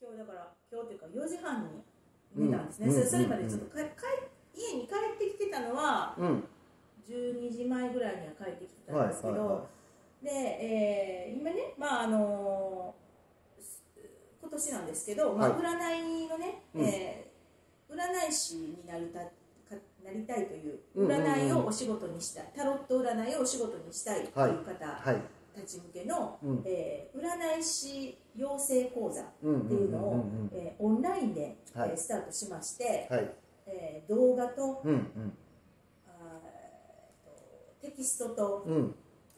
今日だから今日というか4時半に寝たんですね、うんそれそれまでちょっとか帰家に帰ってきてたのはうん。12時前ぐらいには帰ってきてたはいんですけど、はいはで、えー今ねまああのす今年なんですけど、まあ、は占いのね、うん。えー占い師になるたかなりたいといううんうんうん占いをお仕事にしたい、タロット占いをお仕事にしたいという方、はいたち向けの、うん。えー占い師養成講座っうんていうのを、オンラインで、はい。えースタートしまして、はい。えー動画とうんうん。あとテキストとうん。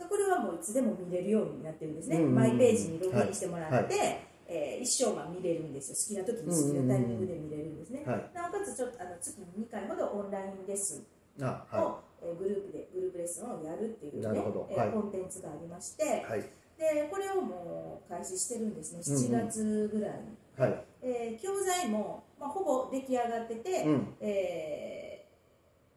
これはもういつでも見れるようになってるんですね、うんうんうん。マイページにログインしてもらって、はい。えー一生まあ見れるんですよ。好きな時に好きなタイミングで見れるんですね、はい。なおかつちょっとあの月に2回ほどオンラインレッスンあを、はえーグループでグループレッスンをやるっていうなねるほど。はい。えーコンテンツがありまして、いはい。でこれをもう開始してるんですね。うんうん7月ぐらいに、はい。えー教材も、まあ、ほぼ出来上がってて、うん。えー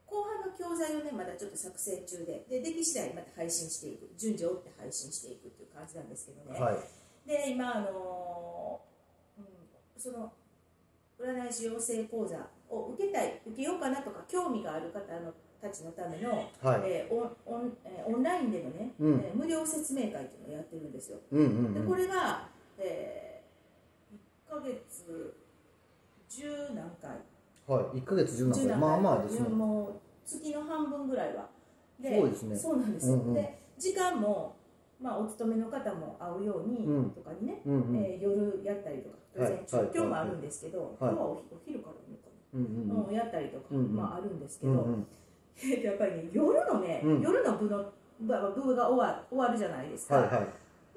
後半の教材をねまだちょっと作成中でで出来次第また配信していく。順序を追って配信していくっていう感じなんですけどね、はい。で今あのーうん、その占い師養成講座を受けたい受けようかなとか興味がある方のたちのための、はい。えーオンオンえーオンラインでのね、うん。えー無料説明会っていうのをやってるんですよ。うんうんでうん。これが、えー、1ヶ月10何回。はい。一ヶ月十10何回。まあまあですね。もう月の半分ぐらいは。そうですね。そうなんです。よ、うんうん。で時間も、まあ、お勤めの方も会うようにうん。とかにね、うんうん。えー夜やったりとかはい。はい。今日もあるんですけど、はい。今日はお昼からかうんな、うん。やったりとか、まあ、あるんですけど、やっぱりね夜のね、うん。夜の部の部部が終わ終わるじゃないですか、はいはい。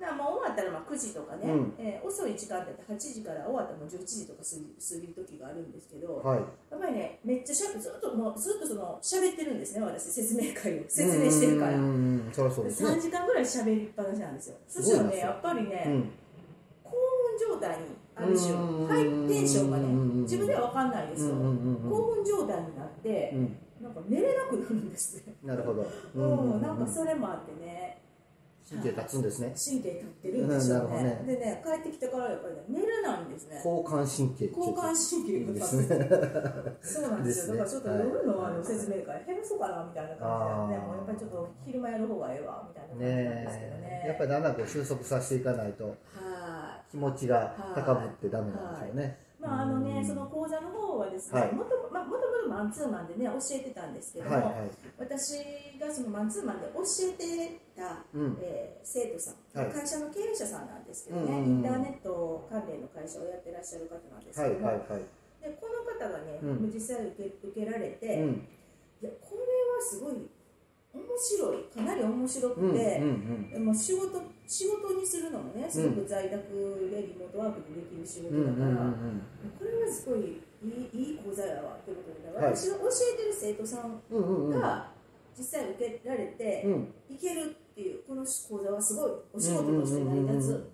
だからもう終わったらまあ9時とかね、うん。えー遅い時間だって8時から終わったらもう11時とか過ぎ過ぎる時があるんですけど、はい。やっぱりねめっちゃしゃずっともうずっとその喋ってるんですね私説明会を説明してるから。うんうんうんそりゃそうです3ね時間ぐらい喋りっぱなしなんですよ。そしたらねやっぱりね、うん。興奮状態にある種うん。ハイテンションがねうん。自分では分かんないですよ、興奮状態になってう、ん。なんか寝れなくなるんです。ねなるほど。うん、なんかそれもあってね。神経立つんですね。神経立ってるんでしょうね。でね帰ってきてからやっぱりね寝れないんですね。交感神経交感神経が立つそうなんですよ。だからちょっと夜のあの説明会減らそうかなみたいな感じでねもうやっぱりちょっと昼間やる方がええわみたいな感じなんですけどね。やっぱりだんだんこう収束させていかないと。はい気持ちが高ぶってダメなんですよね。まああのね、うん。その講座の方はですね、はい。もともまあもともとマンツーマンでね教えてたんですけども、はいはい。私がそのマンツーマンで教えてた、うん。えー生徒さん、はい。会社の経営者さんなんですけどね、うんうんうん。インターネット関連の会社をやってらっしゃる方なんですけども、はいはいはい。でこの方がね、うん。実際受け受けられて、いうん。やこれはすごい面白いかなり面白くうんうんて、うん。もう仕事仕事にするのもねすごく在宅でリモートワークでできる仕事だから、うんこれはすごいいいいい講座やわということで、ねはい。私が教えてる生徒さんが実際受けられて、うん。いけるっていうこの講座はすごいお仕事として成り立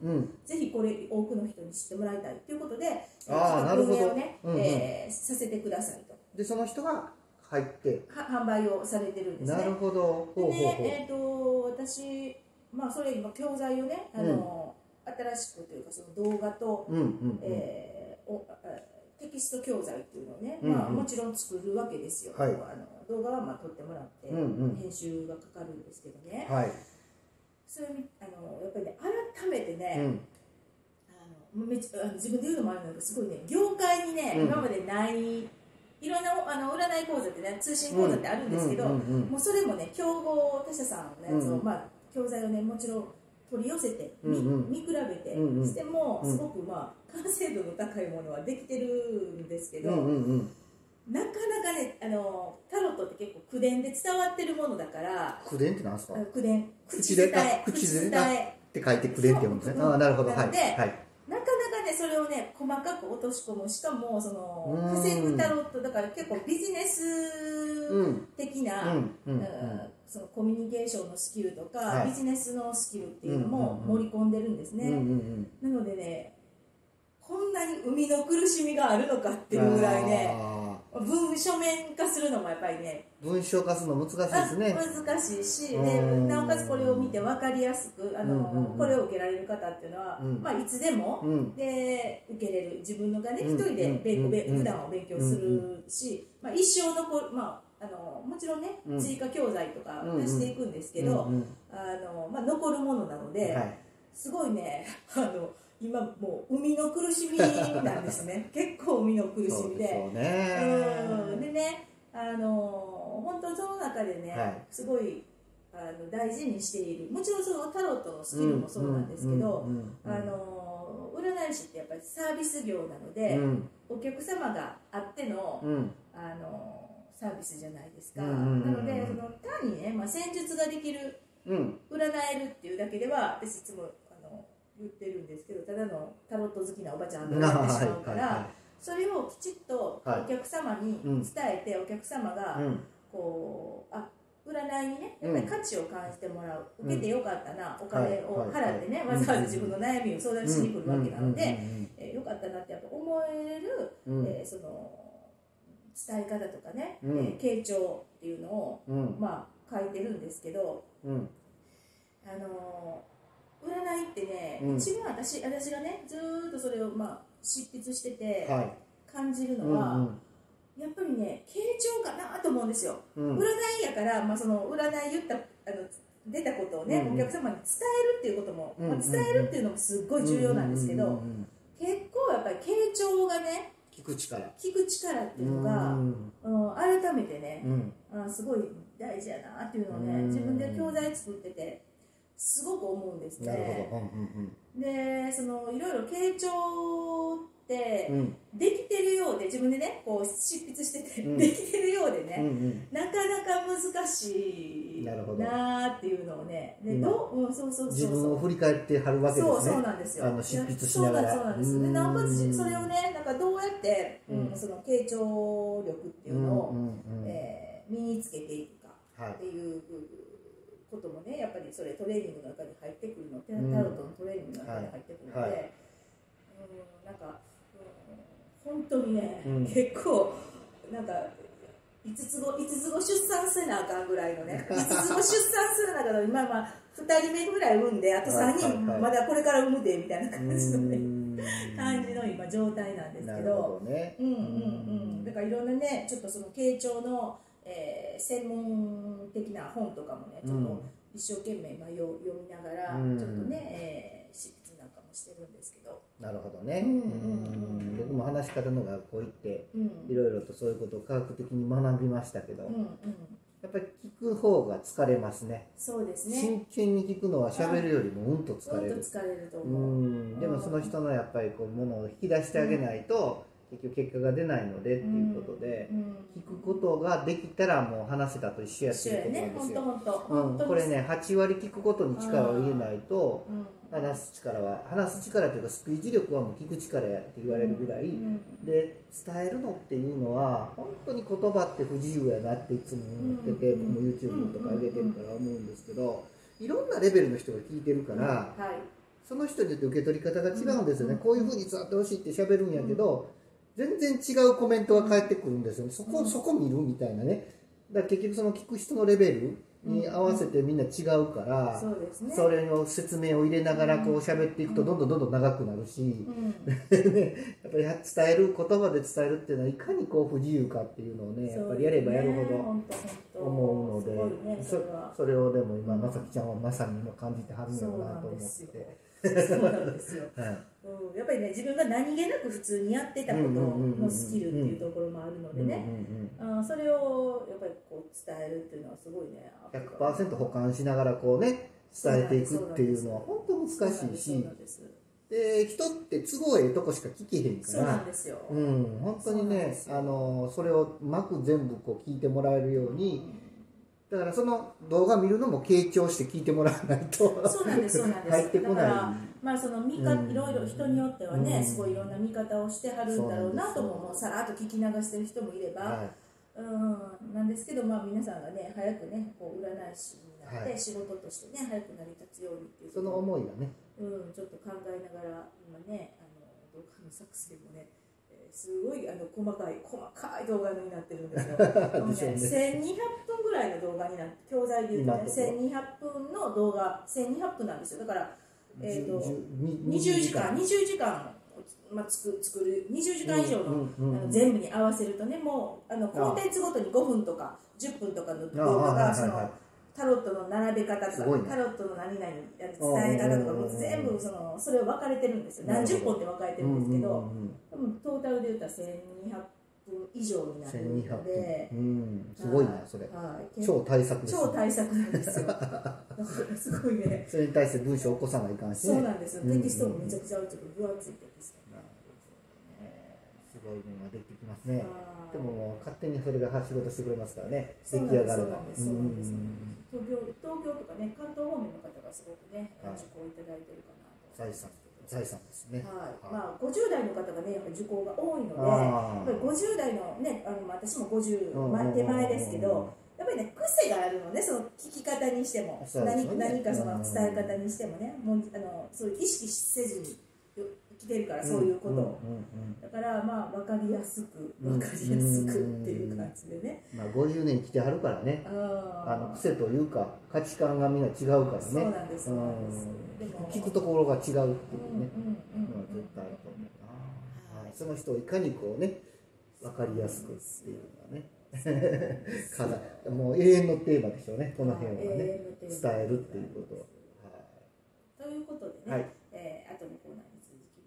つ、ぜひこれ多くの人に知ってもらいたいということで運営をね、うえーさせてくださいと。でその人が入って。は販売をされてるんですね。なるほど。でね、えー、と私、まあ、それ今教材をねあの、新しくというかその動画と、うんうんうん。えーおあテキスト教材っていうのをね、うんうん。まあ、もちろん作るわけですよ、はい。あの動画はまあ撮ってもらって、うんうん。編集がかかるんですけどね、はい。それにあのやっぱりね改めてね、うん。あのめっちゃあの自分で言うのもあるんだけどすごいね業界にね、うん。今までないいろんなあの占い講座ってね通信講座ってあるんですけど、もうそれもね競合他社さんのやつを、うんまあ、教材をねもちろん取り寄せて見,、うんうん。見比べて、うんうん。してもうん。すごくまあ完成度の高いものはできてるんですけど、うんうんうん。なかなかねあのタロットって結構口伝で伝わってるものだから口伝ってなんですか？口伝。口で伝え。あ口で伝え。って書いてくれんって言うんですねああなるほど。はい。はい。なかなかねそれをね細かく落とし込むしかもそのうん。稼ぐタロットだから結構ビジネスうん。的な、うんうん。うん。うんそのコミュニケーションのスキルとか、はい。ビジネスのスキルっていうのも盛り込んでるんですね、うんうんうん。なのでねこんなに生みの苦しみがあるのかっていうぐらいねあ文書面化するのもやっぱりね文章化するの難しいですね。難しいし、なおかつこれを見て分かりやすくあの、うんうんうん。これを受けられる方っていうのは、うん。まあ、いつでも、うん。で受けれる。自分のがねうん一人で勉うんうん。勉普段は勉強するし、まあ、一生残る、まあ、あのもちろんね、うん。追加教材とかしていくんですけど、あのまあ、残るものなので、はい。すごいね あの今もう生みの苦しみなんですね。結構生みの苦しみで。でね。うん。でね、あの本当その中でね、はい。すごいあの大事にしている。もちろんそのタロットのスキルもそうなんですけど、占い師ってやっぱりサービス業なので、うん。お客様があっての,、うん。あのサービスじゃないですか、うんうんうんうん。なのでその単にね、まあ、戦術ができるうん。占えるっていうだけでは私いつもあの言ってるんですけどただのタロット好きなおばちゃんになってしまうから。はそれをきちっとはい。お客様に伝えて、お客様がいうん。こうあ占いにねやっぱり価値を感じてもらう、受けてよかったなお金を払ってね、はいはいわざわざ自分の悩みを相談しに来るわけなので、うんえーよかったなってやっぱ思える、うんうん。えーその伝え方とかね、うん。えー傾聴っていうのを、うん。まあ、書いてるんですけど、うん。あのー占いってね、うん。一番私私がねずーっとそれを、まあ、執筆しててはい。感じるうんのは、やっぱりね傾聴かなと思うんですよ、うん。うん占いやから、まあ、その占い言ったあの出たことをね、うんお客様に伝えるっていうことも、うんまあ、伝えるっていうのもすっごい重要なんですけど、うんうんうん。結構やっぱり傾聴がね聞く力。聞く力っていうのが、うん。うん改めてね、うん。あすごい大事やなっていうのをね、うん。自分で教材作っててすごく思うんですね。うんでそのいろいろ傾聴ってできてるようで自分でねこう執筆してて、うん。できてるようでね、うんうん。なかなか難しいなるほど。なーっていうのをねで今どう、うん、そうそうそう自分を振り返ってはるわけですね。そうそうなんですよ。あの執筆しながら。そうなんですそうなんです。でなおかうん。つそれをねなんかどうやって、うん。うんその傾聴力っていうのを、うんうんうん。えー身につけていくかはい。っていうこともねやっぱりそれトレーニングの中に入ってくるので、うん。タロットのトレーニングの中に入ってくるので、はいはい。うんなんか、うん、本当にね、うん。結構なんか5つ子五つ子出産せなあかんぐらいのね。5つ子出産する中で今まあ2人目ぐらい産んであと3はい人はい。まだこれから産むでみたいな感じのねうん。感じの今状態なんですけど。ね。うんうんうん、だからいろんなねちょっとその傾聴の、えー専門的な本とかもねちょっと一生懸命今よ読みながら、うん。ちょっとね、えー執筆なんかもしてるんですけど、なるほどね、うんうんうんうん。僕も話し方の学校行ってうん、いろいろとそういうことを科学的に学びましたけど、うんうん。やっぱり聞く方が疲れますね。そうですね。真剣に聞くのは喋るよりもうんと疲れる。ちょっと疲れるとう思う、ん。でもその人のやっぱりこうものを引き出してあげないと、結局結果が出ないのでっていうことで、うん、聞くことができたらもう話せたと一緒やっていうことなんですよ、うん、これね8割聞くことに力を入れないとうん。話す力は話す力というかスピーチ力はもう聞く力やって言われるぐらい、うんで伝えるのっていうのは本当に言葉って不自由やなっていつも思ってて、うん僕も YouTube とか上げてるから思うんですけどいろんなレベルの人が聞いてるから、はい。その人によって受け取り方が違うんですよね、うんこういうふうに伝わってほしいって喋るんやけど、全然違うコメントが返ってくるんですよね。そこ,、うん。そこ見るみたいなね。だから結局その聞く人のレベルに合わせてみんな違うから、そうですね。それの説明を入れながらこう喋っていくとどんどんどんどん長くなるし、うん。ね、やっぱり伝える言葉で伝えるっていうのはいかにこう不自由かっていうのをねやっぱりやればやるほど思うので、そそそれをでも今まさきちゃんはまさに今感じてはるんやろうなと思って。そうなんですよ。はいうん、やっぱりね自分が何気なく普通にやってたことのスキルっていうところもあるのでね、それをやっぱりこう伝えるっていうのはすごいね。100%保管しながらこうね伝えていくっていうのは本当難しいし。で人って都合ええとこしか聞けへんかそうなんらですよ、うん。本当にねあのそれをうまく全部こう聞いてもらえるように。だからその動画見るのも傾聴して聞いてもらわないと。そうなんですそうなんです。入ってこないまあその見かうん。いろいろ人によってはね、うん。すごいいろんな見方をしてはるんだろうなとももうさらっと聞き流してる人もいれば、はい。うんなんですけど、まあ、皆さんがね早くねこう占い師になって、はい。仕事としてね早く成り立つようにっていうその思いがね。うん、ちょっと考えながら今ねあの動画の作成もねえーすごいあの細かい細かい動画になってるんですよ。でしょうね、ね1200分ぐらいの動画になって教材で言うとね今のと1200分の動画1200分なんですよ。だから、えー、とじゅ20に時間。20時間、まあ、つく作る。20時間以上の,、あの全部に合わせるとねもうあのコンテンツごとに5分とか10分とかの動画がそのタロットの並べ方とか、タロットの何々の伝え方とかも全部そのそれを分かれてるんですよ。何十本って分かれてるんですけど、多分トータルで言ったら1200分以上になる1200ので分、うん。すごいなはいそれ。はい、超大作です超大作なんですよ。だからすごいね。それに対して文章を起こさないかんしね。そうなんですよ。うん。テキストもめちゃくちゃちょっと分厚いテキすごいのができてきますね。でももう勝手にそれが仕事してくれますからね。出来上がれば。東京とかね関東方面の方がすごくねはい受講いただいてるかなと。財産財産ですね。はい、はい。まあ50代の方がねやっぱり受講が多いので、やっぱり50代のねあのまあ私も50うんうんうんうん。手前ですけど、やっぱりね癖があるのねその聞き方にしても、ね。何何かその伝え方にしてもね、もうあのそういう意識せずにきてるからそういうこと。だからまあ分かりやすくうん。分かりやすくっていう感じでね、まあ50年来てはるからね。あの癖というか価値観がみんな違うからね。そうなんですそうなん。ですでも聞くところが違うっていううんうんねうん。のは絶対あると思うな、はい、その人をいかにこうね分かりやすくっていうのはね。課題。もう永遠のテーマでしょうね。この辺はね。伝えるっていうことは。ということでね、はい。えー後のコーナーに続き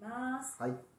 ます。はい、はい